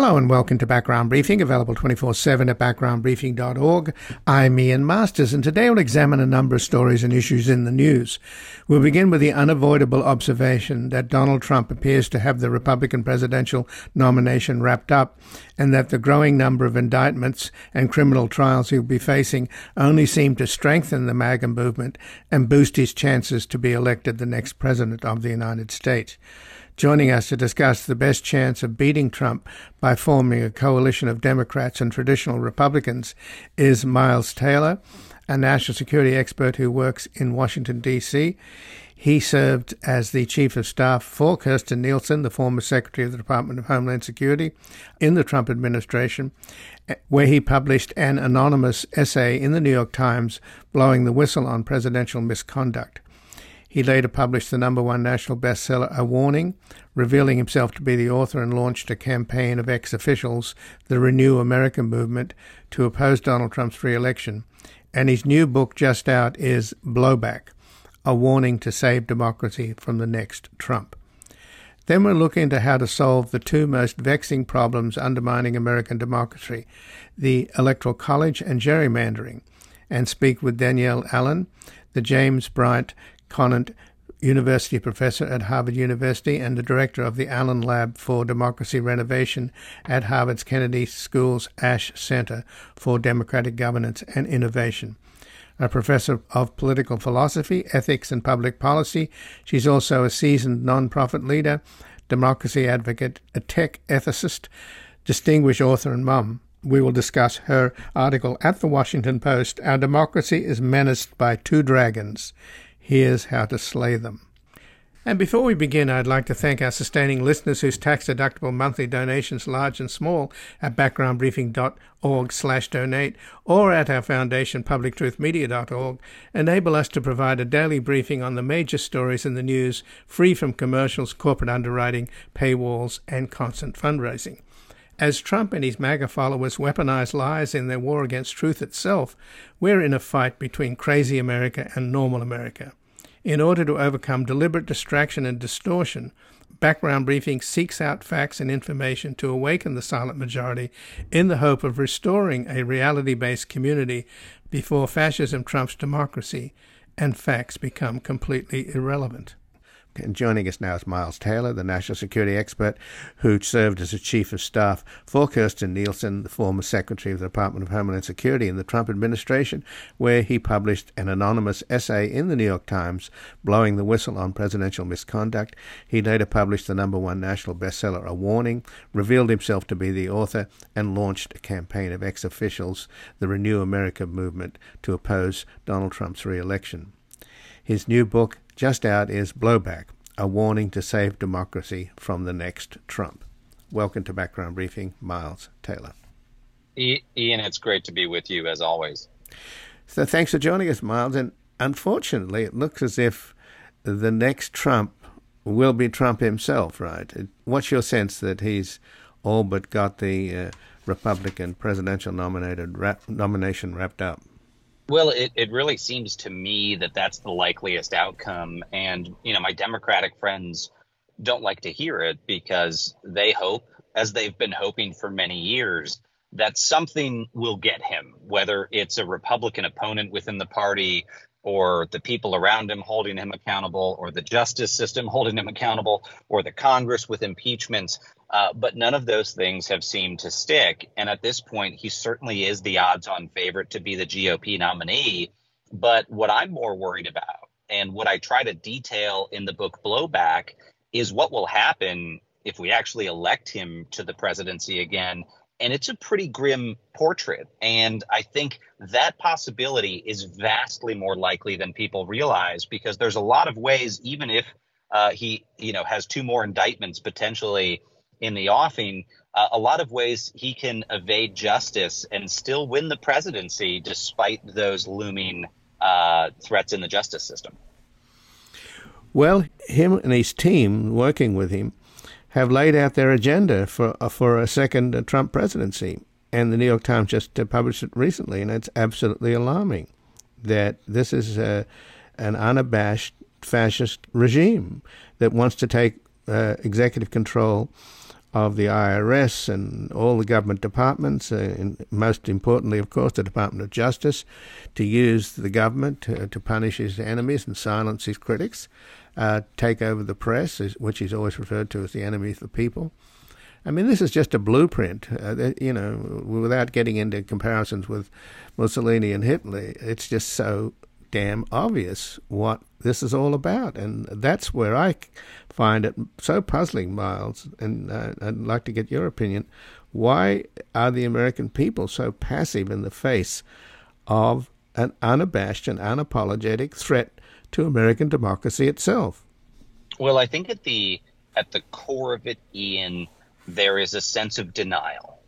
Hello and welcome to Background Briefing, available 24 7 at backgroundbriefing.org. I'm Ian Masters, and today we'll examine a number of stories and issues in the news. We'll begin with the unavoidable observation that Donald Trump appears to have the Republican presidential nomination wrapped up, and that the growing number of indictments and criminal trials he'll be facing only seem to strengthen the MAGA movement and boost his chances to be elected the next president of the United States. Joining us to discuss the best chance of beating Trump by forming a coalition of Democrats and traditional Republicans is Miles Taylor, a national security expert who works in Washington, D.C. He served as the chief of staff for Kirstjen Nielsen, the former secretary of the Department of Homeland Security in the Trump administration, eh, where he published an anonymous essay in the New York Times blowing the whistle on presidential misconduct. He later published the number one national bestseller, A Warning, revealing himself to be the author and launched a campaign of ex officials, the Renew America movement, to oppose Donald Trump's re-election. And his new book, just out, is Blowback, A Warning to Save Democracy from the Next Trump. Then we'll look into how to solve the two most vexing problems undermining American democracy the Electoral College and gerrymandering, and speak with Danielle Allen, the James Bryant Conant University professor at Harvard University and the director of the Allen Lab for Democracy Renovation at Harvard's Kennedy School's Ash Center for Democratic Governance and Innovation. A professor of political philosophy, ethics, and public policy, she's also a seasoned nonprofit leader, democracy advocate, a tech ethicist, distinguished author, and mum. We will discuss her article at the Washington Post Our Democracy is Menaced by Two Dragons Here's how to slay them. And before we begin, I'd like to thank our sustaining listeners whose tax-deductible monthly donations, large and small, at backgroundbriefing.org slash donate or at our foundation, publictruthmedia.org, enable us to provide a daily briefing on the major stories in the news, free from commercials, corporate underwriting, paywalls, and constant fundraising. As Trump and his MAGA followers weaponize lies in their war against truth itself, we're in a fight between crazy America and normal America. In order to overcome deliberate distraction and distortion, Background Briefing seeks out facts and information to awaken the silent majority in the hope of restoring a reality based community before fascism trumps democracy and facts become completely irrelevant. And joining us now is Miles Taylor, the national security expert who served as a chief of staff for Kirstjen Nielsen, the former secretary of the Department of Homeland Security in the Trump administration, where he published an anonymous essay in the New York Times blowing the whistle on presidential misconduct. He later published the number one national bestseller, A Warning, revealed himself to be the author, and launched a campaign of ex officials, the Renew America movement, to oppose Donald Trump's re election. His new book, just out, is Blowback A Warning to Save Democracy from the Next Trump. Welcome to Background Briefing, Miles Taylor. Ian, it's great to be with you as always. So thanks for joining us, Miles. And unfortunately, it looks as if the next Trump will be Trump himself, right? What's your sense that he's all but got the uh, Republican presidential nominated rap- nomination wrapped up? Well, it, it really seems to me that that's the likeliest outcome. And, you know, my Democratic friends don't like to hear it because they hope, as they've been hoping for many years, that something will get him, whether it's a Republican opponent within the party or the people around him holding him accountable, or the justice system holding him accountable, or the Congress with impeachments. Uh, but none of those things have seemed to stick. And at this point, he certainly is the odds on favorite to be the GOP nominee. But what I'm more worried about, and what I try to detail in the book Blowback, is what will happen if we actually elect him to the presidency again and it's a pretty grim portrait. And I think that possibility is vastly more likely than people realize because there's a lot of ways, even if uh, he, you know, has two more indictments potentially in the offing, uh, a lot of ways he can evade justice and still win the presidency despite those looming uh, threats in the justice system. Well, him and his team working with him have laid out their agenda for uh, for a second uh, Trump presidency. And the New York Times just uh, published it recently, and it's absolutely alarming that this is a, an unabashed fascist regime that wants to take uh, executive control of the IRS and all the government departments, uh, and most importantly, of course, the Department of Justice, to use the government to, to punish his enemies and silence his critics, uh, take over the press, which is always referred to as the enemy of the people. I mean, this is just a blueprint. Uh, you know, without getting into comparisons with Mussolini and Hitler, it's just so damn obvious what this is all about, and that's where I find it so puzzling, Miles. And uh, I'd like to get your opinion. Why are the American people so passive in the face of an unabashed and unapologetic threat to American democracy itself? Well, I think at the at the core of it, Ian, there is a sense of denial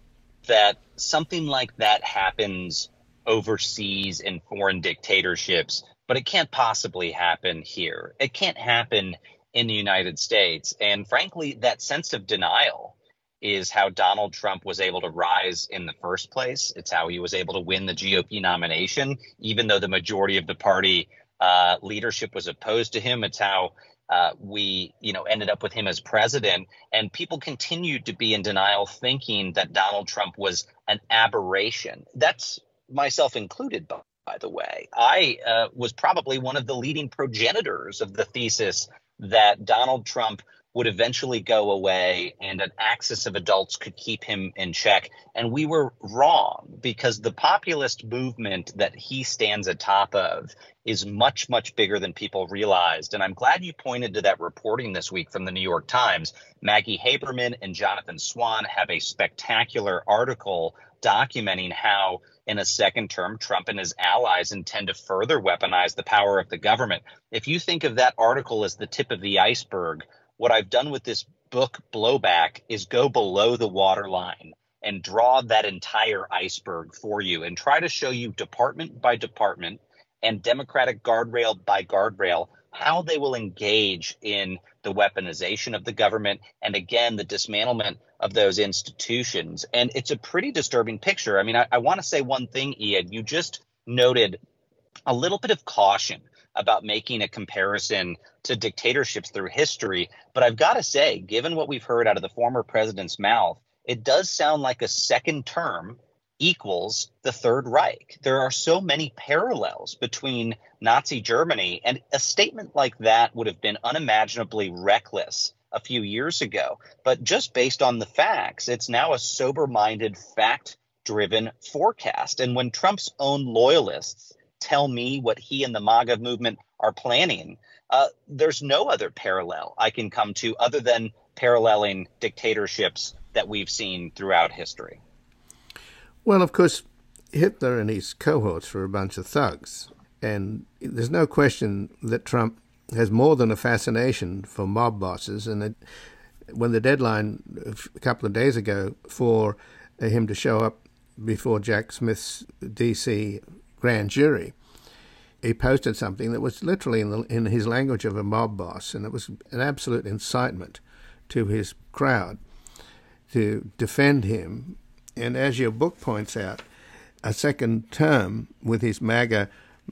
that something like that happens overseas in foreign dictatorships, but it can't possibly happen here. It can't happen in the United States. And frankly, that sense of denial is how Donald Trump was able to rise in the first place. It's how he was able to win the GOP nomination, even though the majority of the party uh, leadership was opposed to him. It's how uh, we, you know, ended up with him as president, and people continued to be in denial, thinking that Donald Trump was an aberration. That's myself included, by, by the way. I uh, was probably one of the leading progenitors of the thesis that Donald Trump would eventually go away and an axis of adults could keep him in check. And we were wrong because the populist movement that he stands atop of is much, much bigger than people realized. And I'm glad you pointed to that reporting this week from the New York Times. Maggie Haberman and Jonathan Swan have a spectacular article documenting how in a second term, Trump and his allies intend to further weaponize the power of the government. If you think of that article as the tip of the iceberg, what I've done with this book, Blowback, is go below the waterline and draw that entire iceberg for you and try to show you department by department and Democratic guardrail by guardrail how they will engage in the weaponization of the government and again the dismantlement of those institutions. And it's a pretty disturbing picture. I mean, I, I want to say one thing, Ian. You just noted a little bit of caution about making a comparison to dictatorships through history. But I've got to say, given what we've heard out of the former president's mouth, it does sound like a second term equals the Third Reich. There are so many parallels between Nazi Germany, and a statement like that would have been unimaginably reckless a few years ago. But just based on the facts, it's now a sober minded, fact driven forecast. And when Trump's own loyalists tell me what he and the MAGA movement are planning, uh, there's no other parallel I can come to other than paralleling dictatorships that we've seen throughout history. Well, of course, Hitler and his cohorts were a bunch of thugs. And there's no question that Trump has more than a fascination for mob bosses. And it, when the deadline a couple of days ago for uh, him to show up before Jack Smith's D.C. grand jury, he posted something that was literally in, the, in his language of a mob boss, and it was an absolute incitement to his crowd to defend him. And as your book points out, a second term with his MAGA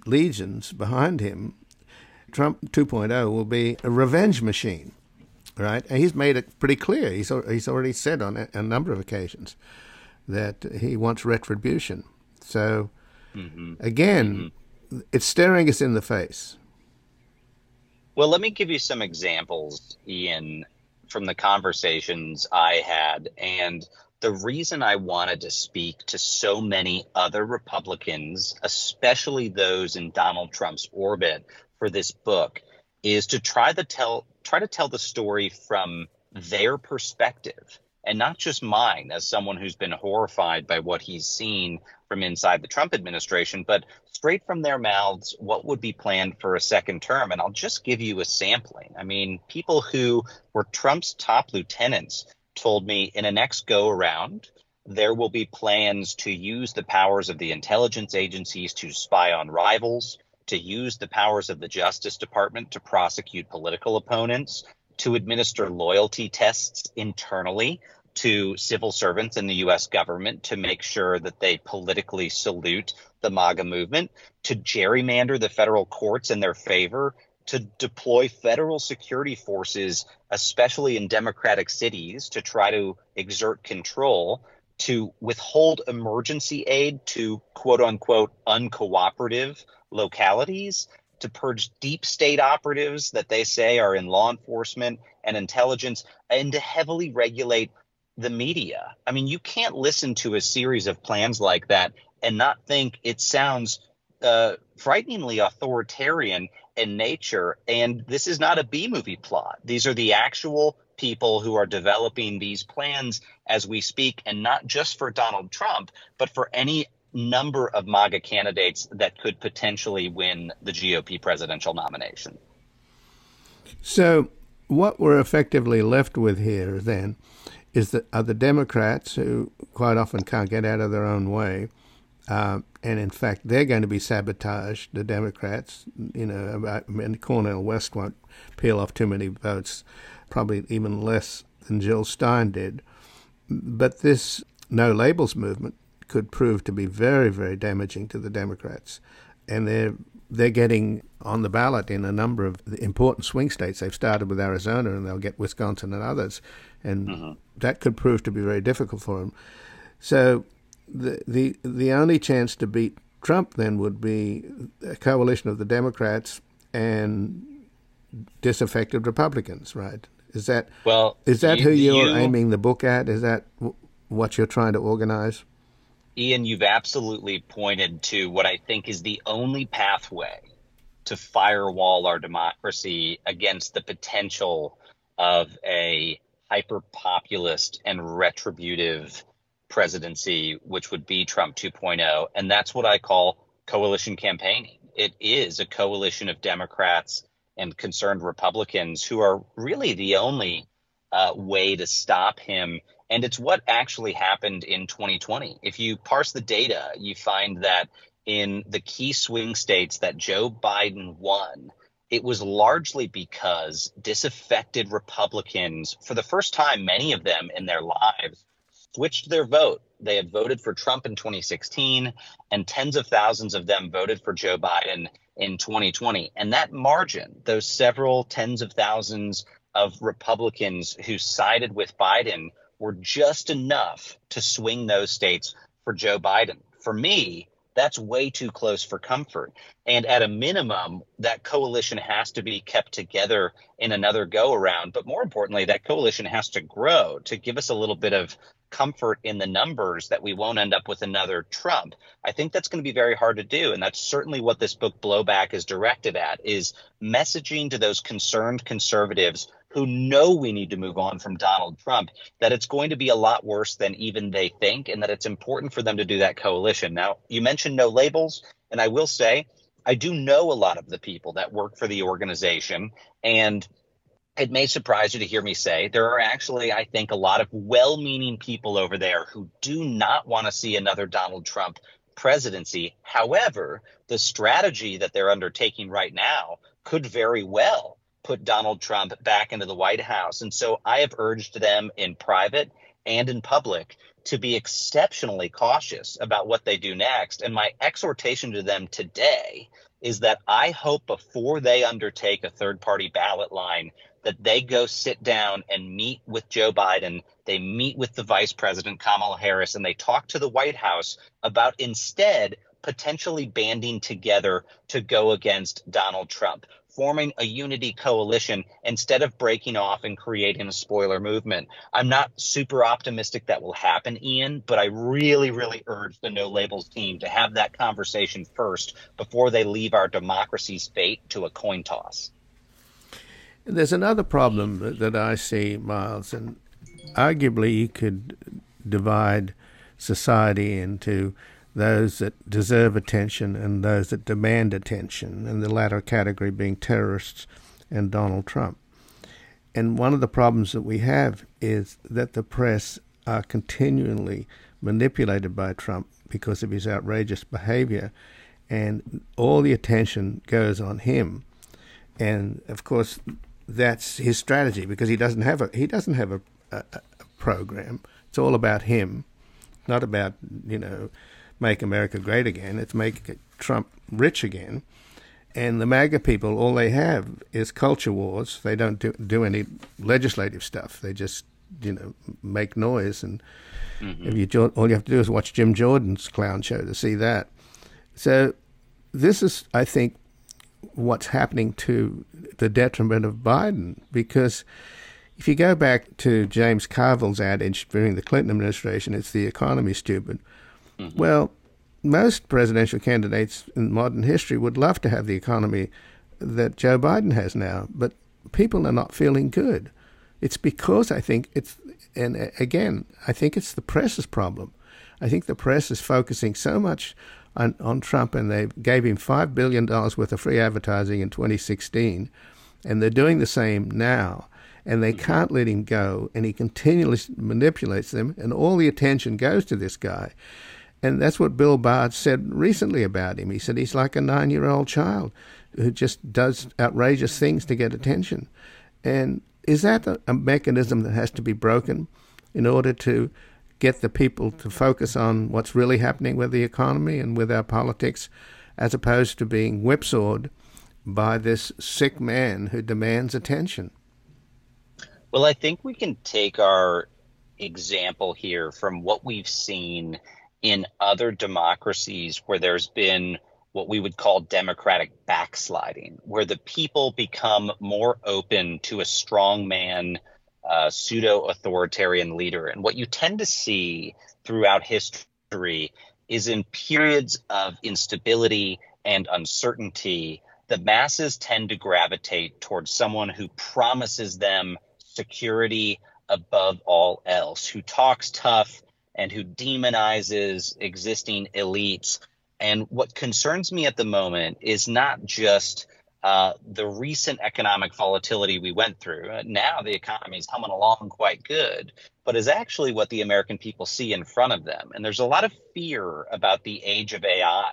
legions behind him, Trump 2.0 will be a revenge machine, right? And he's made it pretty clear. He's he's already said on a, a number of occasions that he wants retribution. So mm-hmm. again, mm-hmm. it's staring us in the face. Well, let me give you some examples, Ian, from the conversations I had and the reason I wanted to speak to so many other Republicans, especially those in Donald Trump's orbit for this book, is to try to tell try to tell the story from their perspective and not just mine as someone who's been horrified by what he's seen from inside the Trump administration, but straight from their mouths what would be planned for a second term. And I'll just give you a sampling. I mean, people who were Trump's top lieutenants told me in a next go around, there will be plans to use the powers of the intelligence agencies to spy on rivals, to use the powers of the Justice Department to prosecute political opponents, to administer loyalty tests internally to civil servants in the US government to make sure that they politically salute the MAGA movement, to gerrymander the federal courts in their favor to deploy federal security forces, especially in Democratic cities, to try to exert control, to withhold emergency aid to quote unquote uncooperative localities, to purge deep state operatives that they say are in law enforcement and intelligence, and to heavily regulate the media. I mean, you can't listen to a series of plans like that and not think it sounds uh, frighteningly authoritarian in nature. And this is not a B movie plot. These are the actual people who are developing these plans as we speak, and not just for Donald Trump, but for any number of MAGA candidates that could potentially win the GOP presidential nomination. So, what we're effectively left with here then is that are the Democrats who quite often can't get out of their own way uh, and in fact, they're going to be sabotaged. The Democrats, you know, I mean, Cornel West won't peel off too many votes, probably even less than Jill Stein did. But this no labels movement could prove to be very, very damaging to the Democrats, and they're they're getting on the ballot in a number of important swing states. They've started with Arizona, and they'll get Wisconsin and others, and mm-hmm. that could prove to be very difficult for them. So the the the only chance to beat Trump then would be a coalition of the Democrats and disaffected Republicans, right? Is that well? Is that you, who you're you, aiming the book at? Is that w- what you're trying to organize? Ian, you've absolutely pointed to what I think is the only pathway to firewall our democracy against the potential of a hyper populist and retributive presidency, which would be Trump 2.0. And that's what I call coalition campaigning. It is a coalition of Democrats and concerned Republicans who are really the only uh, way to stop him. And it's what actually happened in 2020. If you parse the data, you find that in the key swing states that Joe Biden won, it was largely because disaffected Republicans, for the first time, many of them in their lives, switched their vote. They had voted for Trump in 2016, and tens of thousands of them voted for Joe Biden in 2020. And that margin, those several tens of thousands of Republicans who sided with Biden, were just enough to swing those states for Joe Biden. For me, that's way too close for comfort. And at a minimum, that coalition has to be kept together in another go around. But more importantly, that coalition has to grow to give us a little bit of comfort in the numbers that we won't end up with another Trump. I think that's going to be very hard to do. And that's certainly what this book blowback is directed at is messaging to those concerned conservatives who know we need to move on from Donald Trump, that it's going to be a lot worse than even they think, and that it's important for them to do that coalition. Now, you mentioned no labels, and I will say, I do know a lot of the people that work for the organization, and it may surprise you to hear me say there are actually, I think, a lot of well meaning people over there who do not want to see another Donald Trump presidency. However, the strategy that they're undertaking right now could very well put Donald Trump back into the White House. And so I have urged them in private and in public to be exceptionally cautious about what they do next. And my exhortation to them today is that I hope before they undertake a third party ballot line that they go sit down and meet with Joe Biden. They meet with the vice president, Kamala Harris, and they talk to the White House about instead potentially banding together to go against Donald Trump, forming a unity coalition instead of breaking off and creating a spoiler movement. I'm not super optimistic that will happen, Ian, but I really, really urge the No Labels team to have that conversation first before they leave our democracy's fate to a coin toss. There's another problem that I see, Miles, and arguably you could divide society into those that deserve attention and those that demand attention, and the latter category being terrorists and Donald Trump. And one of the problems that we have is that the press are continually manipulated by Trump because of his outrageous behavior, and all the attention goes on him. And of course, that's his strategy because he doesn't have a he doesn't have a, a, a program. It's all about him, not about you know make America great again. It's make Trump rich again, And the MAGA people, all they have is culture wars. They don't do, do any legislative stuff. They just, you know, make noise. And mm-hmm. you, all you have to do is watch Jim Jordan's clown show to see that. So this is, I think, what's happening to the detriment of Biden because if you go back to James Carville's adage during the Clinton administration, it's the economy stupid. Mm-hmm. Well, most presidential candidates in modern history would love to have the economy that Joe Biden has now, but people are not feeling good. It's because I think it's, and again, I think it's the press's problem. I think the press is focusing so much on, on Trump, and they gave him $5 billion worth of free advertising in 2016, and they're doing the same now and they can't let him go, and he continually manipulates them, and all the attention goes to this guy. And that's what Bill Barr said recently about him. He said he's like a nine year old child who just does outrageous things to get attention. And is that a, a, mechanism that has to be broken in order to get the people to focus on what's really happening with the economy and with our politics, as opposed to being whipsawed by this sick man who demands attention? Well, I think we can take our example here from what we've seen in other democracies where there's been what we would call democratic backsliding, where the people become more open to a strongman, uh, pseudo authoritarian leader. And what you tend to see throughout history is in periods of instability and uncertainty, the masses tend to gravitate towards someone who promises them security above all else, who talks tough and who demonizes existing elites. And what concerns me at the moment is not just uh, the recent economic volatility we went through. Uh, now the economy is humming along quite good, but is actually what the American people see in front of them. And there's a lot of fear about the age of AI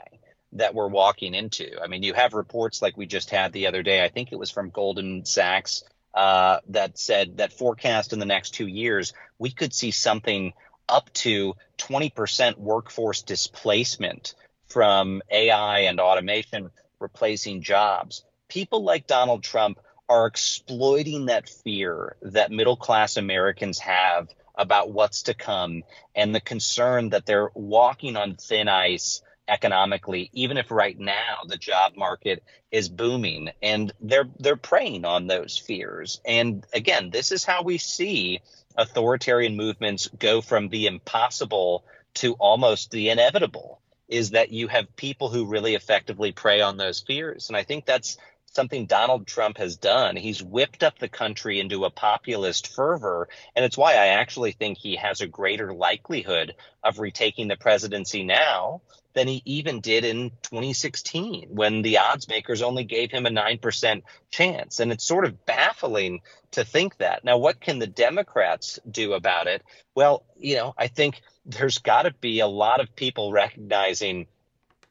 that we're walking into. I mean, you have reports like we just had the other day. I think it was from Goldman Sachs uh, that said that forecast in the next two years, we could see something up to 20% workforce displacement from AI and automation replacing jobs. People like Donald Trump are exploiting that fear that middle class Americans have about what's to come and the concern that they're walking on thin ice economically, even if right now the job market is booming and they're they're preying on those fears. And again, this is how we see authoritarian movements go from the impossible to almost the inevitable is that you have people who really effectively prey on those fears. And I think that's something Donald Trump has done. He's whipped up the country into a populist fervor. And it's why I actually think he has a greater likelihood of retaking the presidency now than he even did in 2016 when the odds makers only gave him a 9% chance. And it's sort of baffling to think that. Now, what can the Democrats do about it? Well, you know, I think there's got to be a lot of people recognizing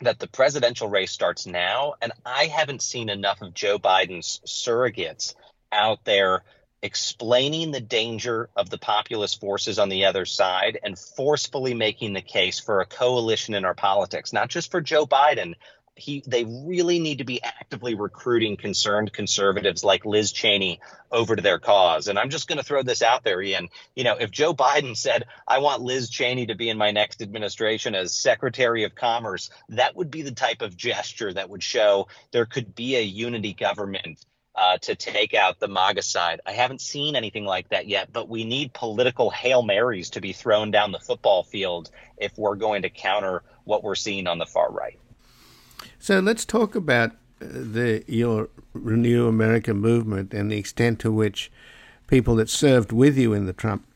that the presidential race starts now, and I haven't seen enough of Joe Biden's surrogates out there explaining the danger of the populist forces on the other side and forcefully making the case for a coalition in our politics, not just for Joe Biden, he they really need to be actively recruiting concerned conservatives like Liz Cheney over to their cause. And I'm just going to throw this out there, Ian. You know, if Joe Biden said, "I want Liz Cheney to be in my next administration as Secretary of Commerce," that would be the type of gesture that would show there could be a unity government uh, to take out the MAGA side. I haven't seen anything like that yet, but we need political Hail Marys to be thrown down the football field if we're going to counter what we're seeing on the far right. So let's talk about uh, the your Renew America movement and the extent to which people that served with you in the Trump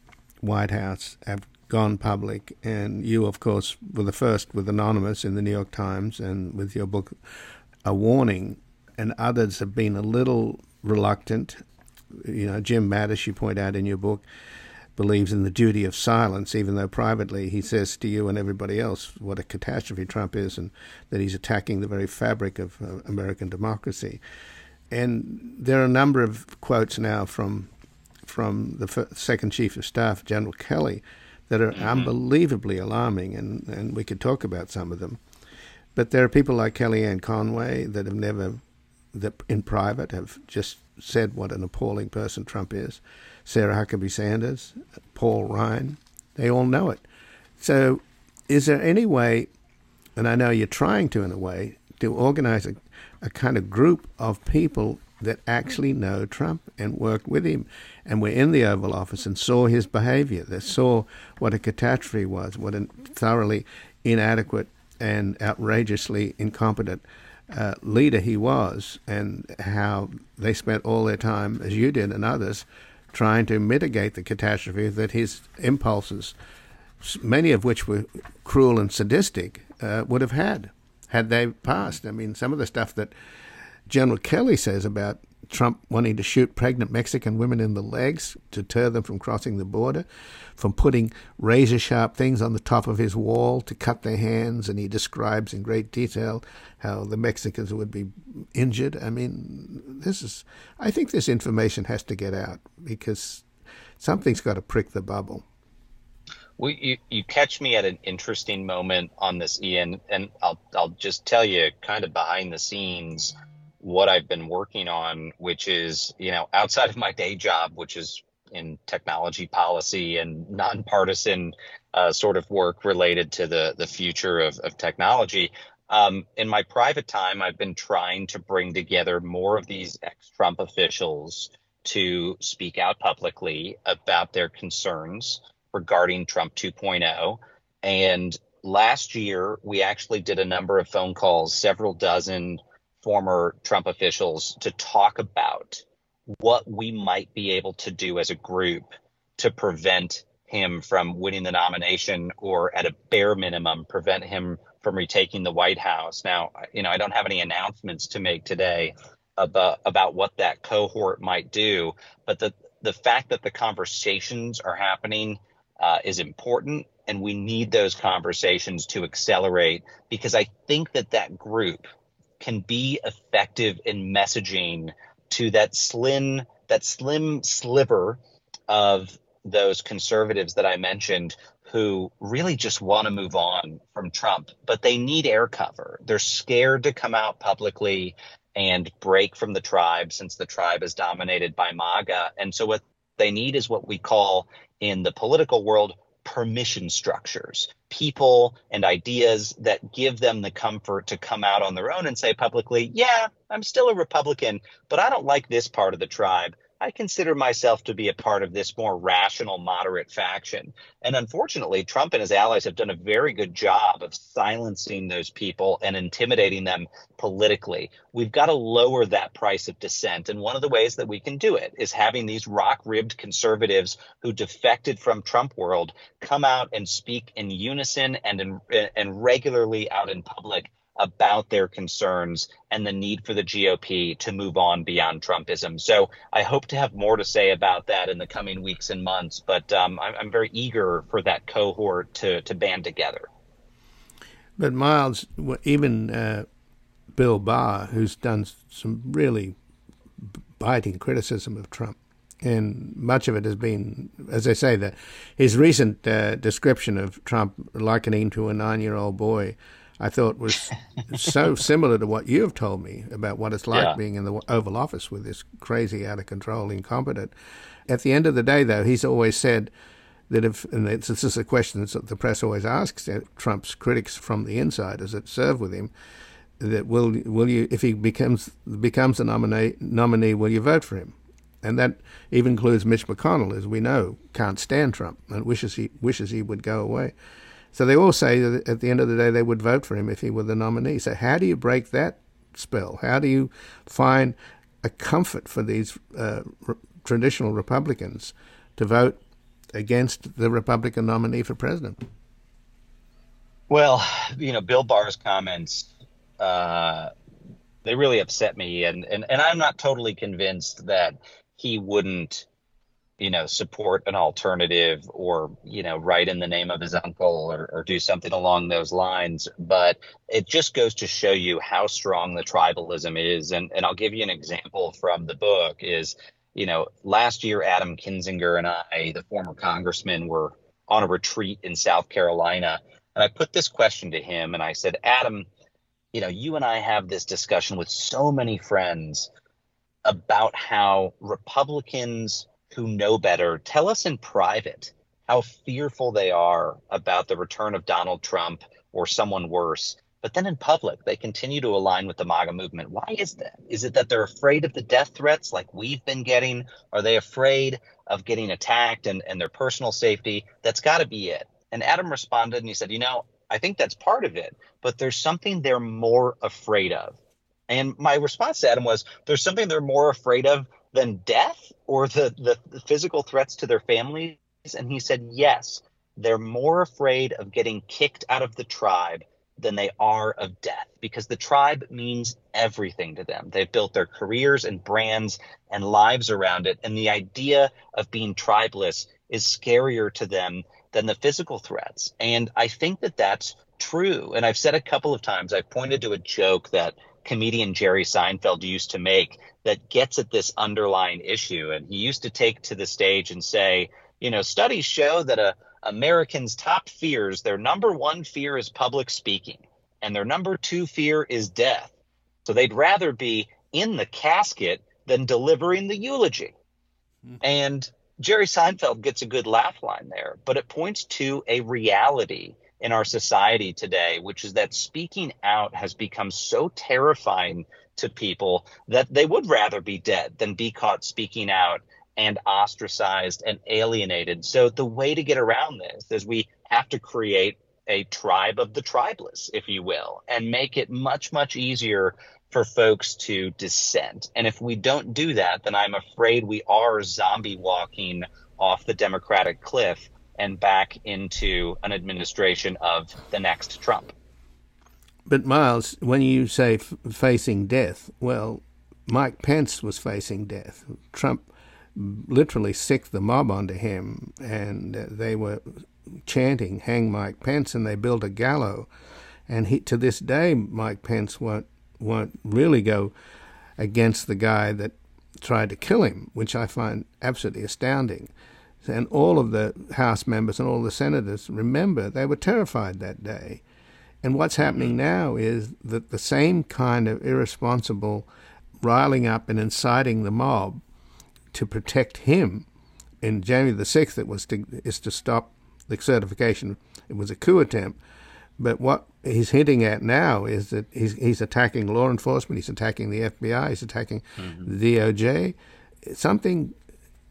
White House have gone public. And you, of course, were the first with Anonymous in the New York Times and with your book, A Warning. And others have been a little reluctant. You know, Jim Mattis, you point out in your book, believes in the duty of silence, even though privately he says to you and everybody else what a catastrophe Trump is and that he's attacking the very fabric of uh, American democracy. And there are a number of quotes now from from the f- second chief of staff, General Kelly, that are mm-hmm. unbelievably alarming, and, and we could talk about some of them. But there are people like Kellyanne Conway that have never that in private have just said what an appalling person Trump is. Sarah Huckabee Sanders, Paul Ryan, they all know it. So, is there any way, and I know you're trying to in a way, to organize a, a kind of group of people that actually know Trump and worked with him and were in the Oval Office and saw his behavior. They saw what a catastrophe was, what a thoroughly inadequate and outrageously incompetent uh, leader he was, and how they spent all their time, as you did and others, trying to mitigate the catastrophe that his impulses, many of which were cruel and sadistic, uh, would have had had they passed. I mean, some of the stuff that General Kelly says about Trump wanting to shoot pregnant Mexican women in the legs to deter them from crossing the border, from putting razor sharp things on the top of his wall to cut their hands, and he describes in great detail how the Mexicans would be injured. I mean, this is, I think this information has to get out because something's got to prick the bubble. Well, you, you catch me at an interesting moment on this, Ian, and I'll I'll just tell you kind of behind the scenes what I've been working on, which is, you know, outside of my day job, which is in technology policy and nonpartisan uh, sort of work related to the, the future of, of technology. Um, in my private time, I've been trying to bring together more of these ex Trump officials to speak out publicly about their concerns regarding Trump 2.0. And last year, we actually did a number of phone calls, several dozen former Trump officials to talk about what we might be able to do as a group to prevent him from winning the nomination or at a bare minimum prevent him from retaking the White House. Now, you know, I don't have any announcements to make today about about what that cohort might do, but the the fact that the conversations are happening uh, is important, and we need those conversations to accelerate because I think that that group can be effective in messaging to that slim that slim sliver of those conservatives that I mentioned who really just want to move on from Trump, but they need air cover. They're scared to come out publicly and break from the tribe since the tribe is dominated by MAGA. And so what they need is what we call in the political world permission structures, people and ideas that give them the comfort to come out on their own and say publicly, yeah, I'm still a Republican, but I don't like this part of the tribe. I consider myself to be a part of this more rational, moderate faction. And unfortunately, Trump and his allies have done a very good job of silencing those people and intimidating them politically. We've got to lower that price of dissent. And one of the ways that we can do it is having these rock ribbed conservatives who defected from Trump world come out and speak in unison and, in, and regularly out in public about their concerns and the need for the GOP to move on beyond Trumpism. So I hope to have more to say about that in the coming weeks and months, but um, I'm, I'm, very eager for that cohort to, to band together. But Miles, even uh, Bill Barr, who's done some really biting criticism of Trump, and much of it has been, as I say, that his recent uh, description of Trump likening to a nine-year-old boy I thought was so similar to what you have told me about what it's like yeah. being in the Oval Office with this crazy, out of control, incompetent. At the end of the day, though, he's always said that if, and this is a question that the press always asks uh, Trump's critics from the insiders that serve with him, that will will you if he becomes becomes a nominee nominee will you vote for him? And that even includes Mitch McConnell, as we know, can't stand Trump and wishes he wishes he would go away. So they all say that at the end of the day they would vote for him if he were the nominee. So how do you break that spell? How do you find a comfort for these uh, re- traditional Republicans to vote against the Republican nominee for president? Well, you know, Bill Barr's comments, uh, they really upset me. And, and, and I'm not totally convinced that he wouldn't you know, support an alternative or, you know, write in the name of his uncle or, or do something along those lines. But it just goes to show you how strong the tribalism is. And, and I'll give you an example from the book is, you know, last year, Adam Kinzinger and I, the former congressman, were on a retreat in South Carolina. And I put this question to him and I said, Adam, you know, you and I have this discussion with so many friends about how Republicans who know better tell us in private how fearful they are about the return of Donald Trump or someone worse. But then in public, they continue to align with the MAGA movement. Why is that? Is it that they're afraid of the death threats like we've been getting? Are they afraid of getting attacked and, and their personal safety? That's got to be it. And Adam responded and he said, You know, I think that's part of it, but there's something they're more afraid of. And my response to Adam was, There's something they're more afraid of than death or the, the, physical threats to their families? And he said, Yes, they're more afraid of getting kicked out of the tribe than they are of death because the tribe means everything to them. They've built their careers and brands and lives around it. And the idea of being tribeless is scarier to them than the physical threats. And I think that that's true. And I've said a couple of times, I've pointed to a joke that comedian Jerry Seinfeld used to make that gets at this underlying issue. And he used to take to the stage and say, you know, studies show that a Americans' top fears, their number one fear is public speaking, and their number two fear is death. So they'd rather be in the casket than delivering the eulogy. Mm-hmm. And Jerry Seinfeld gets a good laugh line there, but it points to a reality in our society today, which is that speaking out has become so terrifying to people that they would rather be dead than be caught speaking out and ostracized and alienated. So the way to get around this is we have to create a tribe of the tribeless, if you will, and make it much, much easier for folks to dissent. And if we don't do that, then I'm afraid we are zombie walking off the Democratic cliff and back into an administration of the next Trump. But Miles, when you say f- facing death, well, Mike Pence was facing death. Trump literally sicked the mob onto him, and they were chanting "Hang Mike Pence," and they built a gallows. And he, to this day, Mike Pence won't won't really go against the guy that tried to kill him, which I find absolutely astounding. And all of the House members and all the senators remember they were terrified that day. And what's happening now is that the same kind of irresponsible riling up and inciting the mob to protect him in January the 6th, it was to, is to stop the certification. It was a coup attempt. But what he's hinting at now is that he's, he's attacking law enforcement, he's attacking the FBI, he's attacking mm-hmm. the DOJ. Something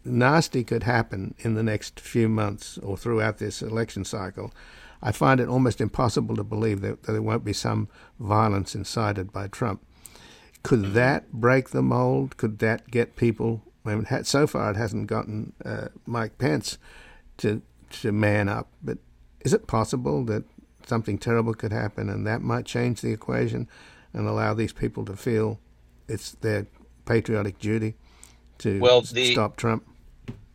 nasty could happen in the next few months or throughout this election cycle. I find it almost impossible to believe that, that there won't be some violence incited by Trump. Could mm-hmm. that break the mold? Could that get people I mean, so far it hasn't gotten uh, Mike Pence to to man up. But is it possible that something terrible could happen, and that might change the equation and allow these people to feel it's their patriotic duty to well, the, stop Trump?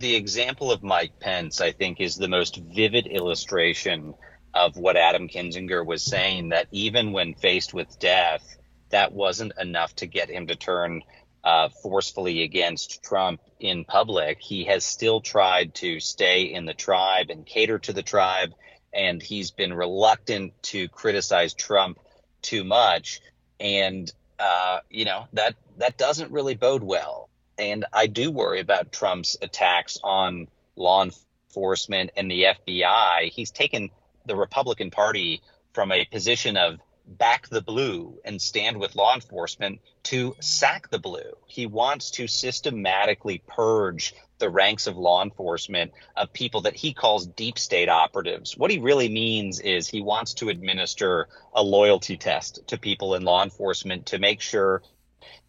The example of Mike Pence, I think, is the most vivid illustration of what Adam Kinzinger was saying. That even when faced with death, that wasn't enough to get him to turn uh, forcefully against Trump in public, he has still tried to stay in the tribe and cater to the tribe. And he's been reluctant to criticize Trump too much. And, uh, you know, that, that doesn't really bode well. And I do worry about Trump's attacks on law enforcement and the FBI. He's taken the Republican Party from a position of back the blue and stand with law enforcement to sack the blue. He wants to systematically purge the ranks of law enforcement of people that he calls deep state operatives. What he really means is he wants to administer a loyalty test to people in law enforcement to make sure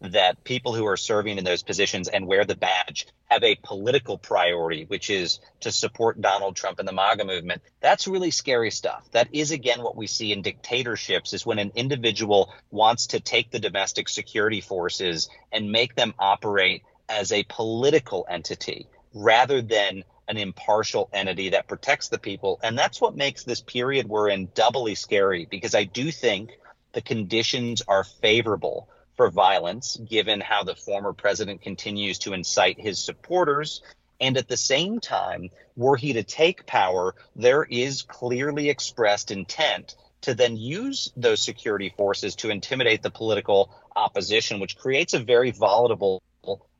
that people who are serving in those positions and wear the badge have a political priority, which is to support Donald Trump and the MAGA movement. That's really scary stuff. That is again what we see in dictatorships is when an individual wants to take the domestic security forces and make them operate as a political entity rather than an impartial entity that protects the people. And that's what makes this period we're in doubly scary because I do think the conditions are favorable for violence, given how the former president continues to incite his supporters. And at the same time, were he to take power, there is clearly expressed intent to then use those security forces to intimidate the political opposition, which creates a very volatile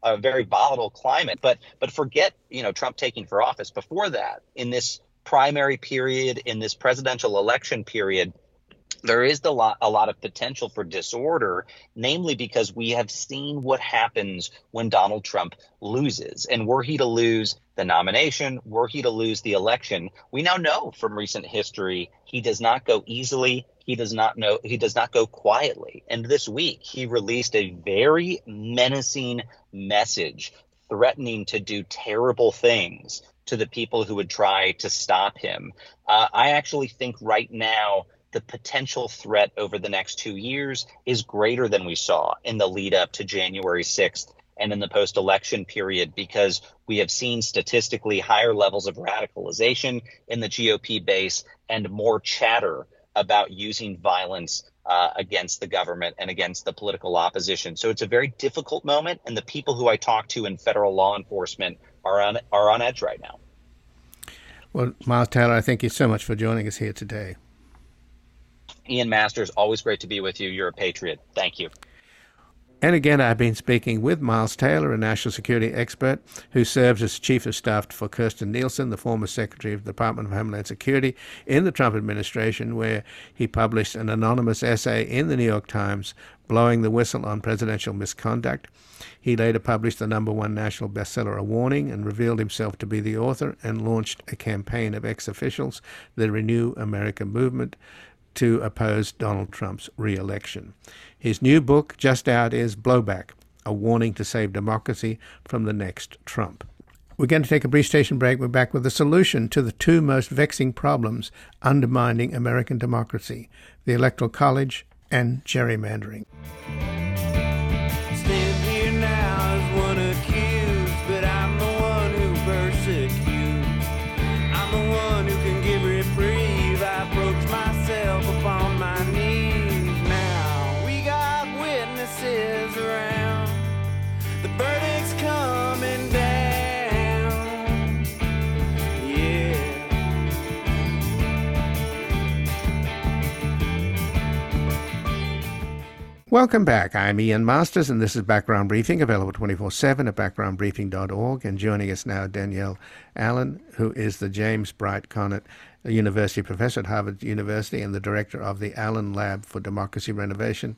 a very volatile climate. But but forget you know Trump taking for office. Before that, in this primary period, in this presidential election period, there is a lot, a lot of potential for disorder, namely because we have seen what happens when Donald Trump loses. And were he to lose the nomination, were he to lose the election, we now know from recent history he does not go easily. He does not know he does not go quietly. And this week he released a very menacing message threatening to do terrible things to the people who would try to stop him. Uh, I actually think right now the potential threat over the next two years is greater than we saw in the lead up to January 6th and in the post election period because we have seen statistically higher levels of radicalization in the GOP base and more chatter about using violence uh, against the government and against the political opposition. So it's a very difficult moment, and the people who I talk to in federal law enforcement are on are on edge right now. Well, Miles Taylor, I thank you so much for joining us here today. Ian Masters, always great to be with you. You're a patriot. Thank you. And again, I've been speaking with Miles Taylor, a national security expert who serves as chief of staff for Kirstjen Nielsen, the former secretary of the Department of Homeland Security in the Trump administration, where he published an anonymous essay in the New York Times blowing the whistle on presidential misconduct. He later published the number one national bestseller, A Warning, and revealed himself to be the author and launched a campaign of ex officials, the Renew America movement, to oppose Donald Trump's re-election. His new book, just out, is Blowback, a warning to save democracy from the next Trump. We're going to take a brief station break. We're back with a solution to the two most vexing problems undermining American democracy the Electoral College and gerrymandering. Welcome back. I'm Ian Masters, and this is Background Briefing, available 24 7 at backgroundbriefing.org. And joining us now, Danielle Allen, who is the James Bryant Conant University professor at Harvard University and the director of the Allen Lab for Democracy Renovation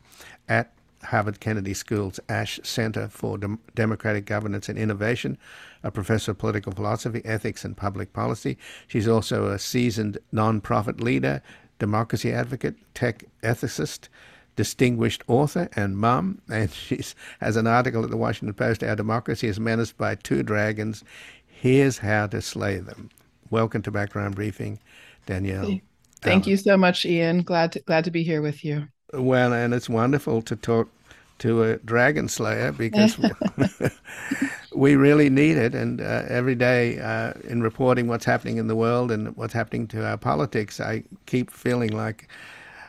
at Harvard Kennedy School's Ash Center for Dem- Democratic Governance and Innovation, a professor of political philosophy, ethics, and public policy. She's also a seasoned nonprofit leader, democracy advocate, tech ethicist distinguished author and mum, and she has an article at the Washington Post Our Democracy is Menaced by Two Dragons. Here's how to slay them. Welcome to Background Briefing, Danielle. Thank you so much, Ian. Glad to, glad to be here with you. Well, and it's wonderful to talk to a dragon slayer because we really need it. And uh, every day uh, in reporting what's happening in the world and what's happening to our politics, I keep feeling like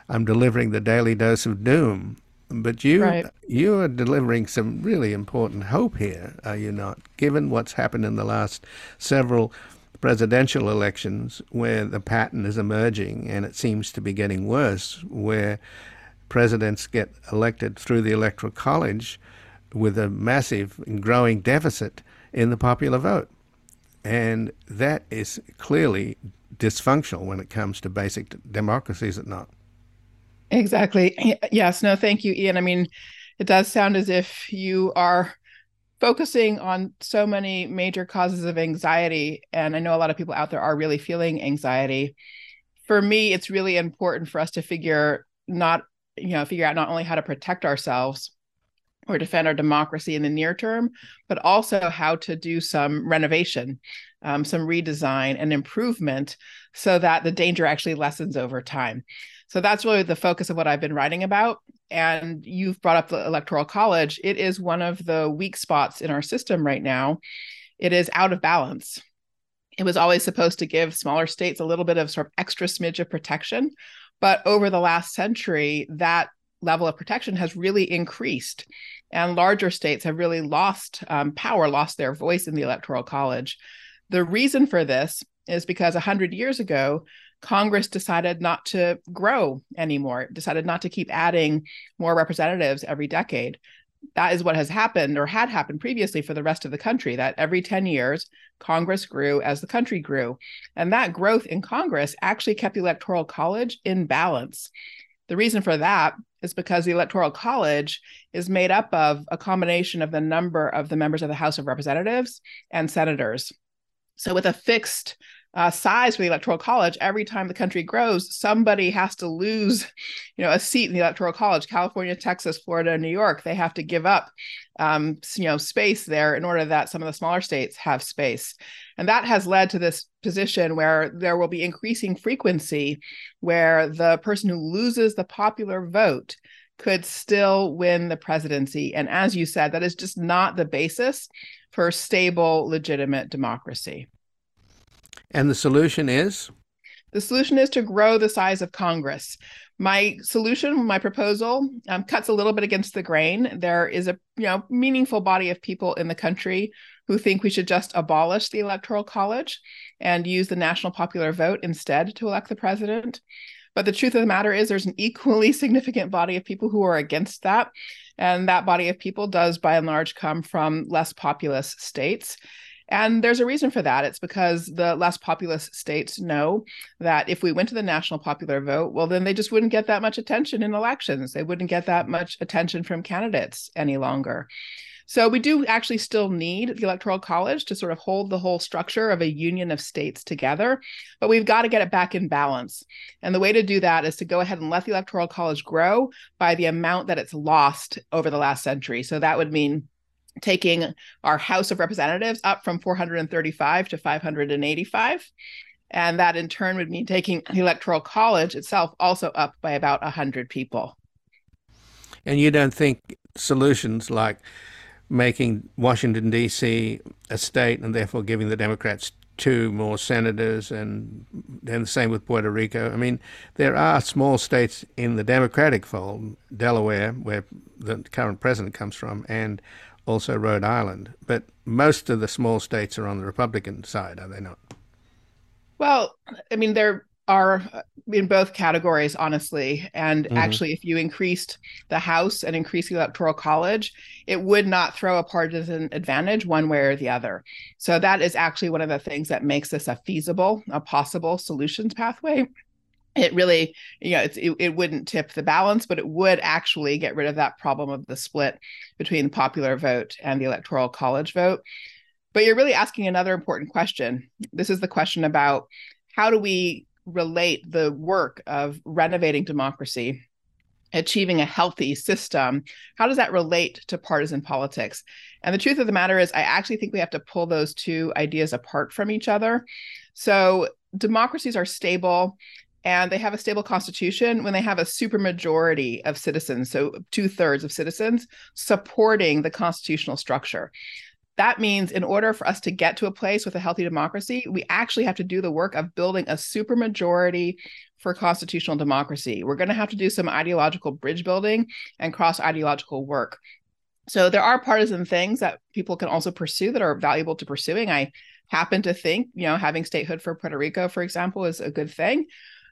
I'm delivering the daily dose of doom. But you right. you are delivering some really important hope here, are you not? Given what's happened in the last several presidential elections where the pattern is emerging and it seems to be getting worse, where presidents get elected through the electoral college with a massive and growing deficit in the popular vote. And that is clearly dysfunctional when it comes to basic democracy, is it not? Exactly. Yes. No, thank you, Ian. I mean, it does sound as if you are focusing on so many major causes of anxiety. And I know a lot of people out there are really feeling anxiety. For me, it's really important for us to figure not, you know, figure out not only how to protect ourselves or defend our democracy in the near term, but also how to do some renovation, um, some redesign and improvement so that the danger actually lessens over time. So that's really the focus of what I've been writing about. And you've brought up the Electoral College. It is one of the weak spots in our system right now. It is out of balance. It was always supposed to give smaller states a little bit of sort of extra smidge of protection. But over the last century, that level of protection has really increased. And larger states have really lost um, power, lost their voice in the Electoral College. The reason for this is because 100 years ago, Congress decided not to grow anymore, decided not to keep adding more representatives every decade. That is what has happened or had happened previously for the rest of the country, that every 10 years, Congress grew as the country grew. And that growth in Congress actually kept the Electoral College in balance. The reason for that is because the Electoral College is made up of a combination of the number of the members of the House of Representatives and senators. So, with a fixed uh, size for the electoral college every time the country grows somebody has to lose you know a seat in the electoral college. California texas florida new york they have to give up um, you know space there in order that some of the smaller states have space. And that has led to this position where there will be increasing frequency where the person who loses the popular vote could still win the presidency. And as you said that is just not the basis for stable legitimate democracy and the solution is? The solution is to grow the size of Congress. My solution, my proposal, um, cuts a little bit against the grain. There is a you know meaningful body of people in the country who think we should just abolish the electoral college and use the national popular vote instead to elect the president. But the truth of the matter is, there's an equally significant body of people who are against that. And that body of people does, by and large, come from less populous states. And there's a reason for that. It's because the less populous states know that if we went to the national popular vote, well, then they just wouldn't get that much attention in elections. They wouldn't get that much attention from candidates any longer. So we do actually still need the Electoral College to sort of hold the whole structure of a union of states together, but we've got to get it back in balance. And the way to do that is to go ahead and let the Electoral College grow by the amount that it's lost over the last century. So that would mean taking our House of Representatives up from 435 to 585. And that in turn would mean taking the Electoral College itself also up by about 100 people. And you don't think solutions like making Washington, D.C. a state and therefore giving the Democrats two more senators and then the same with Puerto Rico. I mean, there are small states in the Democratic fold, Delaware, where the current president comes from, and also Rhode Island. But most of the small states are on the Republican side, are they not? Well, I mean, there are in both categories, honestly. And mm-hmm. actually, if you increased the House and increased the Electoral College, it would not throw a partisan advantage one way or the other. So, that is actually one of the things that makes this a feasible, a possible solutions pathway it really you know it, it wouldn't tip the balance but it would actually get rid of that problem of the split between the popular vote and the electoral college vote. But you're really asking another important question. This is the question about how do we relate the work of renovating democracy achieving a healthy system? How does that relate to partisan politics? And the truth of the matter is i actually think we have to pull those two ideas apart from each other. So democracies are stable and they have a stable constitution when they have a supermajority of citizens, so two thirds of citizens supporting the constitutional structure. That means in order for us to get to a place with a healthy democracy, we actually have to do the work of building a supermajority for constitutional democracy. We're going to have to do some ideological bridge building and cross ideological work. So there are partisan things that people can also pursue that are valuable to pursuing. I happen to think, you know, having statehood for Puerto Rico, for example, is a good thing.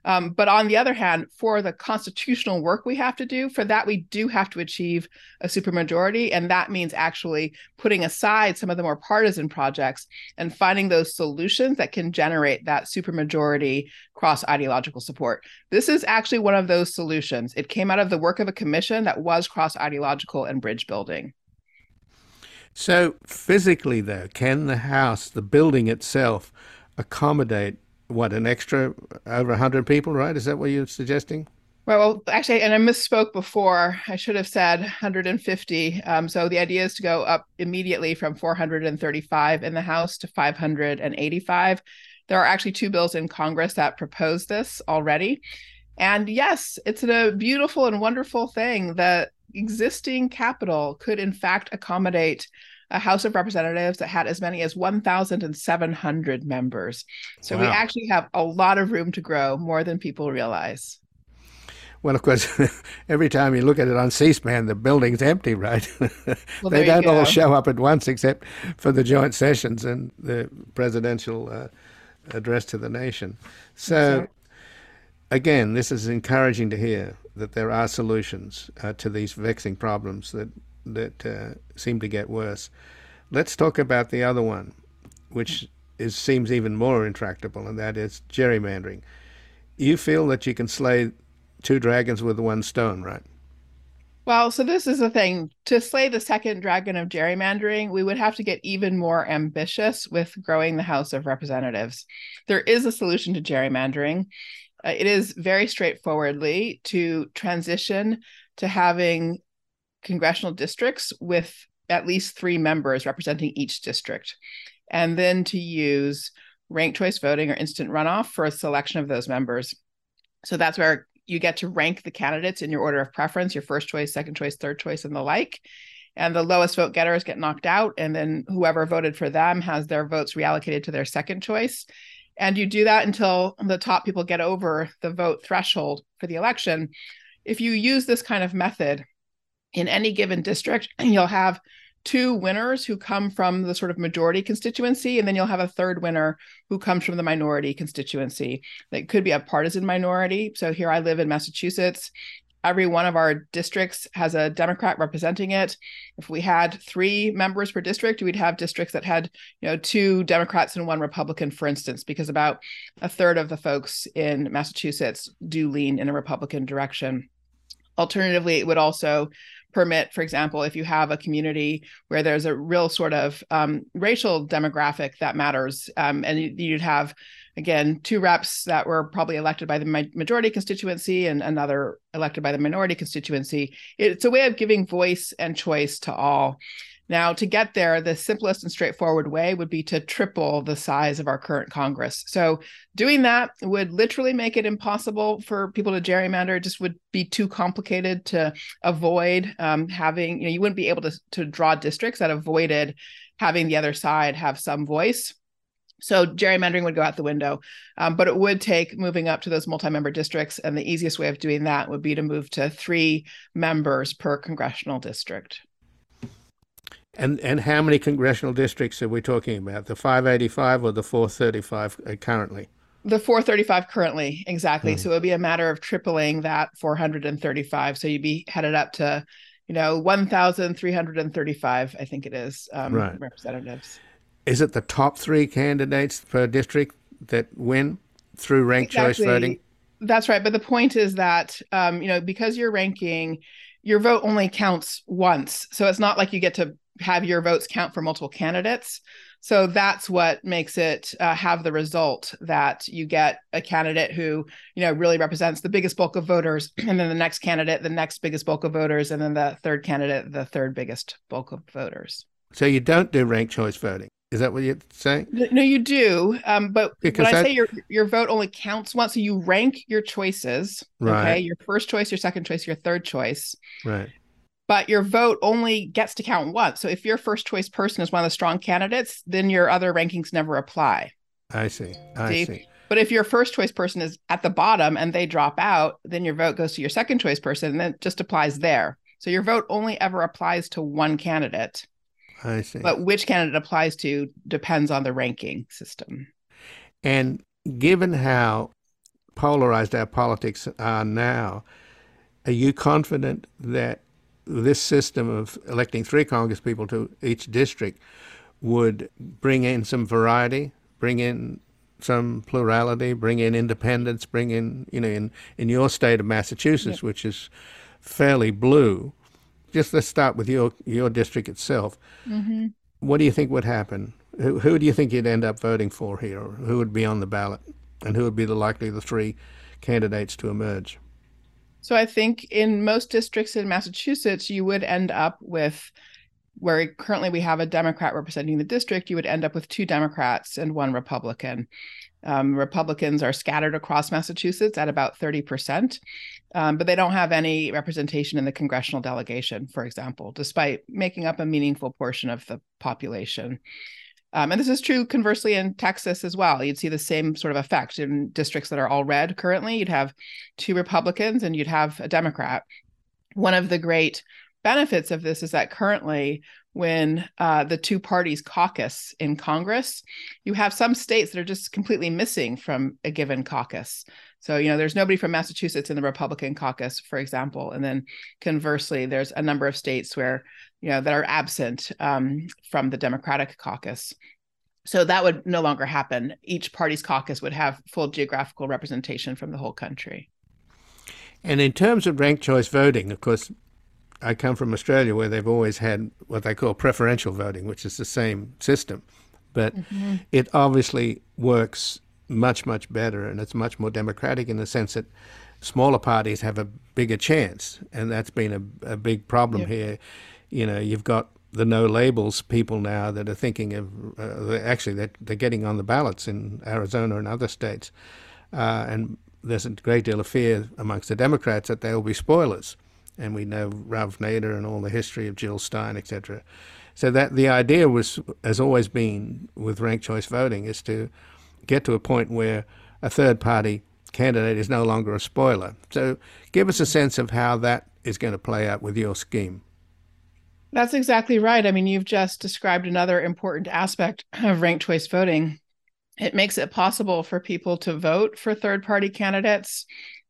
Um, but on the other hand, for the constitutional work we have to do, for that we do have to achieve a supermajority, and that means actually putting aside some of the more partisan projects and finding those solutions that can generate that supermajority cross ideological support. This is actually one of those solutions. It came out of the work of a commission that was cross ideological and bridge building. So, physically, though, can the house, the building itself, accommodate what an extra over 100 people right is that what you're suggesting well, actually, and I misspoke before. I should have said 150. Um, so the idea is to go up immediately from 435 in the House to 585. There are actually two bills in Congress that propose this already. And yes, it's a beautiful and wonderful thing. that existing capitol could, in fact, accommodate a House of Representatives that had as many as 1,700 members. So wow. we actually have a lot of room to grow, more than people realize. Well, of course, every time you look at it on C-SPAN, the building's empty, right? Well, they don't all show up at once, except for the joint sessions and the presidential uh, address to the nation. So, again, this is encouraging to hear that there are solutions uh, to these vexing problems that that uh, seem to get worse. Let's talk about the other one, which is seems even more intractable, and that is gerrymandering. You feel that you can slay two dragons with one stone, right? Well, so this is the thing. To slay the second dragon of gerrymandering, we would have to get even more ambitious with growing the House of Representatives. There is a solution to gerrymandering. Uh, it is very straightforwardly to transition to having congressional districts with at least three members representing each district, and then to use ranked choice voting or instant runoff for a selection of those members. So that's where you get to rank the candidates in your order of preference your first choice second choice third choice and the like. And the lowest vote getters get knocked out and then whoever voted for them has their votes reallocated to their second choice. And you do that until the top people get over the vote threshold for the election. If you use this kind of method in any given district you'll have two winners who come from the sort of majority constituency, and then you'll have a third winner who comes from the minority constituency. That could be a partisan minority. So here I live in Massachusetts. Every one of our districts has a Democrat representing it. If we had three members per district, we'd have districts that had, you know, two Democrats and one Republican, for instance, because about a third of the folks in Massachusetts do lean in a Republican direction. Alternatively, it would also permit, for example, if you have a community where there's a real sort of um, racial demographic that matters, um, and you'd have, again, two reps that were probably elected by the majority constituency and another elected by the minority constituency. It's a way of giving voice and choice to all. Now, to get there, the simplest and straightforward way would be to triple the size of our current Congress. So, doing that would literally make it impossible for people to gerrymander. It just would be too complicated to avoid um, having, you know, you wouldn't be able to, to draw districts that avoided having the other side have some voice. So gerrymandering would go out the window, um, but it would take moving up to those multi-member districts, and the easiest way of doing that would be to move to three members per congressional district. And and how many congressional districts are we talking about? The 585 or the 435 uh, currently? The 435 currently, exactly. Hmm. So it would be a matter of tripling that 435. So you'd be headed up to, you know, 1,335, I think it is, um, right. representatives. Is it the top three candidates per district that win through ranked exactly. choice voting? That's right. But the point is that, um, you know, because you're ranking, your vote only counts once. So it's not like you get to have your votes count for multiple candidates. So that's what makes it uh, have the result that you get a candidate who, you know, really represents the biggest bulk of voters, and then the next candidate, the next biggest bulk of voters, and then the third candidate, the third biggest bulk of voters. So you don't do ranked choice voting. Is that what you're saying? No, you do. Um, but because when that... I say your your vote only counts once, so you rank your choices. Right. Okay, your first choice, your second choice, your third choice. Right but your vote only gets to count once. So if your first choice person is one of the strong candidates, then your other rankings never apply. I see. I see. see. But if your first choice person is at the bottom and they drop out, then your vote goes to your second choice person and then it just applies there. So your vote only ever applies to one candidate. I see. But which candidate applies to depends on the ranking system. And given how polarized our politics are now, are you confident that this system of electing three Congress people to each district would bring in some variety, bring in some plurality, bring in independence, bring in, you know, in, in your state of Massachusetts, which is fairly blue. Just let's start with your, your district itself. Mm-hmm. What do you think would happen? Who, who do you think you'd end up voting for here? Who would be on the ballot? And who would be the likely the three candidates to emerge? So I think in most districts in Massachusetts, you would end up with where currently we have a Democrat representing the district, you would end up with two Democrats and one Republican. Um, Republicans are scattered across Massachusetts at about 30%, um, but they don't have any representation in the congressional delegation, for example, despite making up a meaningful portion of the population. Um, and this is true conversely in Texas as well. You'd see the same sort of effect in districts that are all red currently. You'd have two Republicans and you'd have a Democrat. One of the great benefits of this is that currently, when uh, the two parties caucus in Congress, you have some states that are just completely missing from a given caucus. So, you know, there's nobody from Massachusetts in the Republican caucus, for example. And then conversely, there's a number of states where, you know, that are absent um, from the Democratic caucus. So that would no longer happen. Each party's caucus would have full geographical representation from the whole country. And in terms of ranked choice voting, of course, I come from Australia where they've always had what they call preferential voting, which is the same system. But mm-hmm. it obviously works much, much better and it's much more democratic in the sense that smaller parties have a bigger chance. And that's been a, a big problem here. You know, you've got the no labels people now that are thinking of uh, actually they're, they're getting on the ballots in Arizona and other states. Uh, and there's a great deal of fear amongst the Democrats that they'll be spoilers. And we know Ralph Nader and all the history of Jill Stein, etc. So that the idea was has always been with ranked choice voting is to get to a point where a third party candidate is no longer a spoiler. So give us a sense of how that is going to play out with your scheme. That's exactly right. I mean, you've just described another important aspect of ranked choice voting. It makes it possible for people to vote for third party candidates,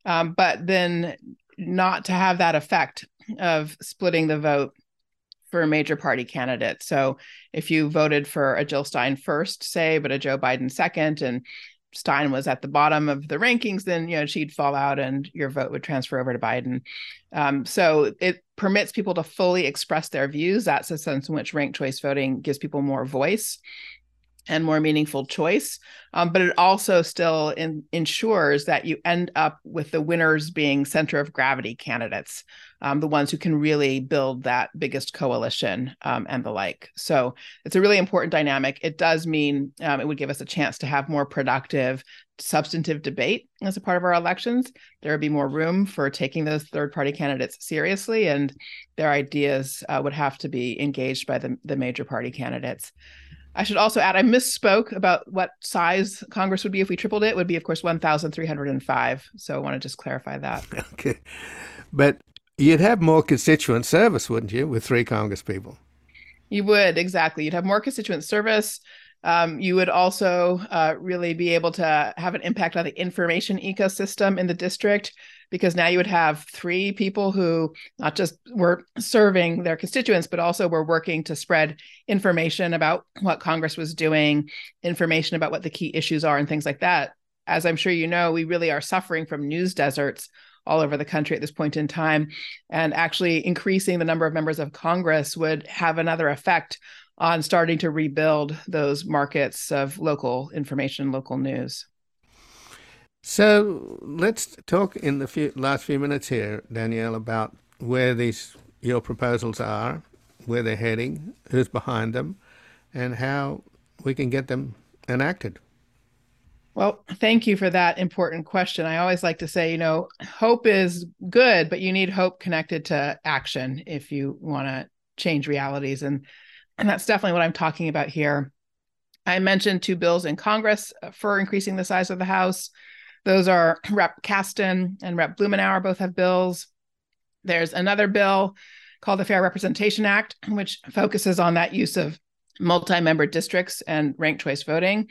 um, but then not to have that effect of splitting the vote for a major party candidate. So if you voted for a Jill Stein first, say, but a Joe Biden second, and Stein was at the bottom of the rankings, then you know she'd fall out and your vote would transfer over to Biden. Um, so it permits people to fully express their views. That's a sense in which ranked choice voting gives people more voice and more meaningful choice. Um, but it also still in, ensures that you end up with the winners being center of gravity candidates, um, the ones who can really build that biggest coalition um, and the like. So it's a really important dynamic. It does mean um, it would give us a chance to have more productive, substantive debate as a part of our elections. There would be more room for taking those third party candidates seriously, and their ideas uh, would have to be engaged by the, the major party candidates. I should also add, I misspoke about what size Congress would be if we tripled it. it would be, of course, 1,305. So I want to just clarify that. Okay. But you'd have more constituent service, wouldn't you, with three Congress people? You would, exactly. You'd have more constituent service. Um, you would also uh, really be able to have an impact on the information ecosystem in the district because now you would have three people who not just were serving their constituents, but also were working to spread information about what Congress was doing, information about what the key issues are, and things like that. As I'm sure you know, we really are suffering from news deserts all over the country at this point in time. And actually, increasing the number of members of Congress would have another effect on starting to rebuild those markets of local information, local news. So let's talk in the few, last few minutes here, Danielle, about where these your proposals are, where they're heading, who's behind them, and how we can get them enacted. Well, thank you for that important question. I always like to say, you know, hope is good, but you need hope connected to action if you want to change realities. And, and that's definitely what I'm talking about here. I mentioned two bills in Congress uh, for increasing the size of the House. Those are Rep. Casten and Rep. Blumenauer both have bills. There's another bill called the Fair Representation Act, which focuses on that use of multi-member districts and ranked choice voting.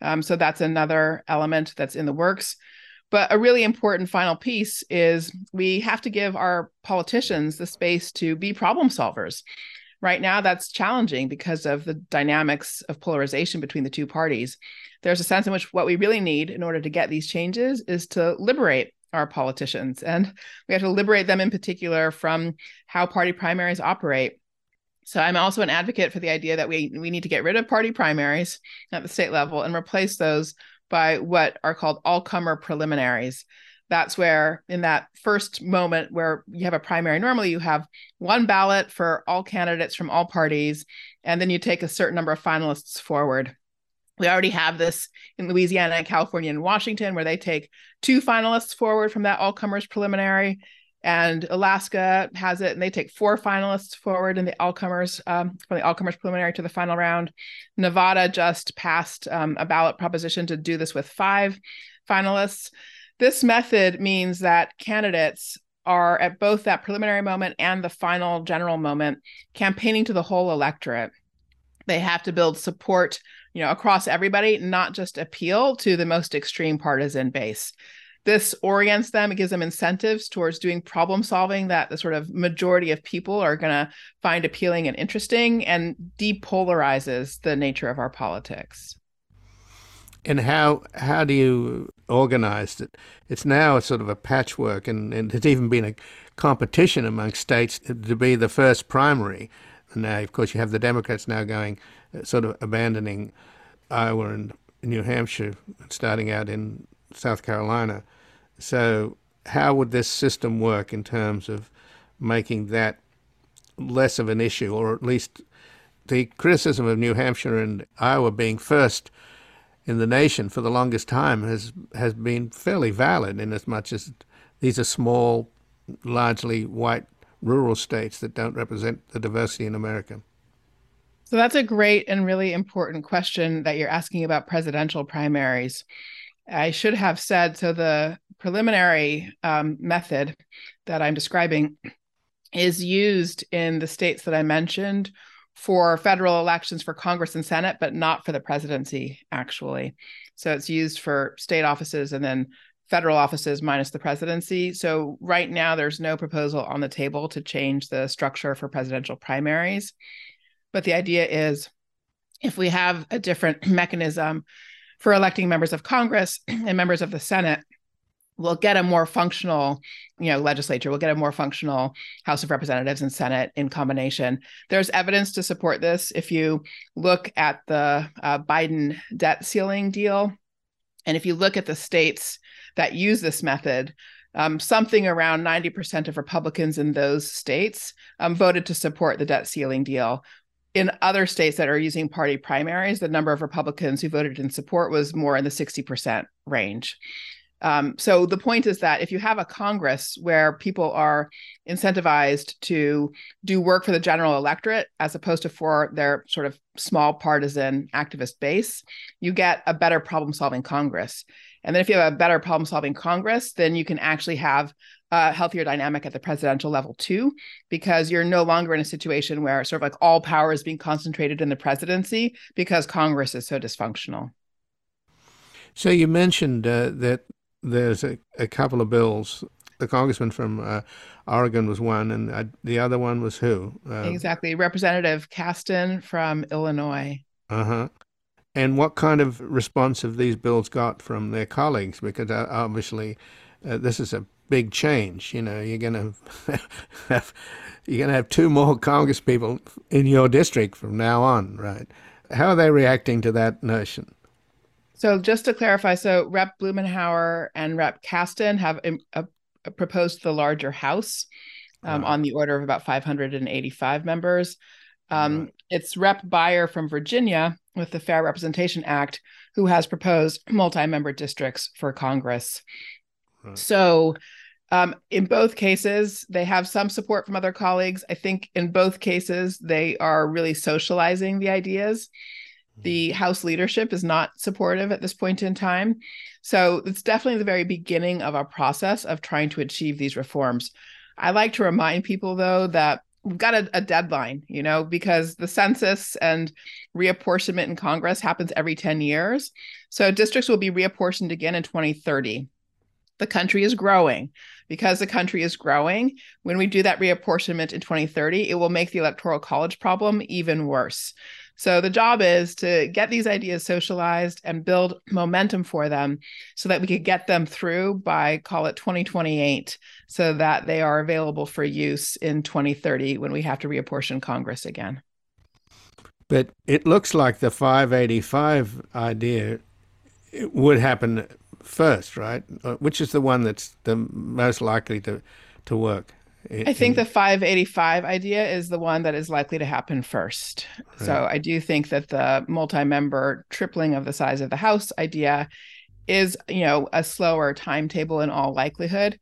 Um, so that's another element that's in the works. But a really important final piece is we have to give our politicians the space to be problem solvers. Right now, that's challenging because of the dynamics of polarization between the two parties there's a sense in which what we really need in order to get these changes is to liberate our politicians. And we have to liberate them in particular from how party primaries operate. So I'm also an advocate for the idea that we we need to get rid of party primaries at the state level and replace those by what are called all-comer preliminaries. That's where in that first moment where you have a primary, normally you have one ballot for all candidates from all parties, and then you take a certain number of finalists forward. We already have this in Louisiana, and California, and Washington, where they take two finalists forward from that all comers preliminary. And Alaska has it, and they take four finalists forward in the all comers um, from the all comers preliminary to the final round. Nevada just passed um, a ballot proposition to do this with five finalists. This method means that candidates are at both that preliminary moment and the final general moment campaigning to the whole electorate. They have to build support you know, across everybody, not just appeal to the most extreme partisan base. this orients them, it gives them incentives towards doing problem solving that the sort of majority of people are going to find appealing and interesting and depolarizes the nature of our politics. And how how do you organize it? It's now a sort of a patchwork, and, and there's even been a competition among states to be the first primary. Now, of course, you have the Democrats now going, uh, sort of abandoning Iowa and New Hampshire, starting out in South Carolina. So, how would this system work in terms of making that less of an issue, or at least the criticism of New Hampshire and Iowa being first in the nation for the longest time has has been fairly valid in as much as these are small, largely white rural states that don't represent the diversity in America. So that's a great and really important question that you're asking about presidential primaries. I should have said so the preliminary um, method that I'm describing is used in the states that I mentioned for federal elections for Congress and Senate, but not for the presidency, actually. So it's used for state offices and then federal offices minus the presidency. So right now, there's no proposal on the table to change the structure for presidential primaries. But the idea is if we have a different mechanism for electing members of Congress and members of the Senate, we'll get a more functional you know legislature we'll get a more functional house of representatives and senate in combination there's evidence to support this if you look at the uh, biden debt ceiling deal and if you look at the states that use this method um, something around 90% of republicans in those states um, voted to support the debt ceiling deal in other states that are using party primaries, the number of Republicans who voted in support was more in the 60% range. Um, so the point is that if you have a Congress where people are incentivized to do work for the general electorate as opposed to for their sort of small partisan activist base, you get a better problem solving Congress. And then if you have a better problem solving Congress, then you can actually have a healthier dynamic at the presidential level too, because you're no longer in a situation where sort of like all power is being concentrated in the presidency because Congress is so dysfunctional. So you mentioned uh, that there's a, a couple of bills. The congressman from uh, Oregon was one, and uh, the other one was who? Uh, exactly, Representative Casten from Illinois. Uh huh. And what kind of response have these bills got from their colleagues? Because uh, obviously, uh, this is a big change. You know, you're going to have you're going to have two more congresspeople in your district from now on, right? How are they reacting to that notion? So just to clarify, so Rep. Blumenauer and Rep. Casten have a, a proposed the larger House um, on the order of about 585 members. Um, right. It's Rep. Beyer from Virginia with the Fair Representation Act who has proposed multi-member districts for Congress. Right. So um, in both cases, they have some support from other colleagues. I think in both cases, they are really socializing the ideas the mm-hmm. House leadership is not supportive at this point in time. So it's definitely the very beginning of a process of trying to achieve these reforms. I like to remind people, though, that we've got a, a, deadline, you know, because the census and reapportionment in Congress happens every 10 years. So districts will be reapportioned again in 2030. The country is growing. Because the country is growing, when we do that reapportionment in 2030, it will make the electoral college problem even worse. So the job is to get these ideas socialized and build momentum for them so that we could get them through by call it 2028 so that they are available for use in 2030 when we have to reapportion Congress again. But it looks like the 585 idea would happen first, right? Uh, which is the one that's the most likely to to work? I think the 585 idea is the one that is likely to happen first. Right. So I do think that the multi-member tripling of the size of the house idea is, you know, a slower timetable in all likelihood.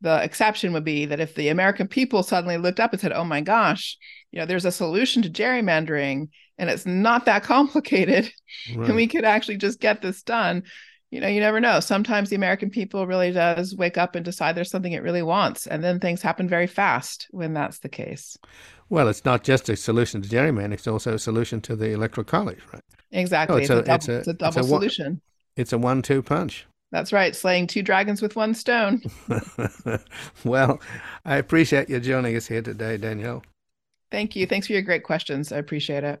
The exception would be that if the American people suddenly looked up and said, "Oh my gosh, you know, there's a solution to gerrymandering and it's not that complicated right. and we could actually just get this done." You know, you never know. Sometimes the American people really does wake up and decide there's something it really wants, and then things happen very fast when that's the case. Well, it's not just a solution to gerrymandering; it's also a solution to the electoral college, right? Exactly. Oh, it's, it's, a, a double, it's, a, it's, a, double it's solution. It's a one-two punch. That's right, slaying two dragons with one stone. well, I appreciate you joining us here today, Danielle. Thank you. Thanks for your great questions. I appreciate it.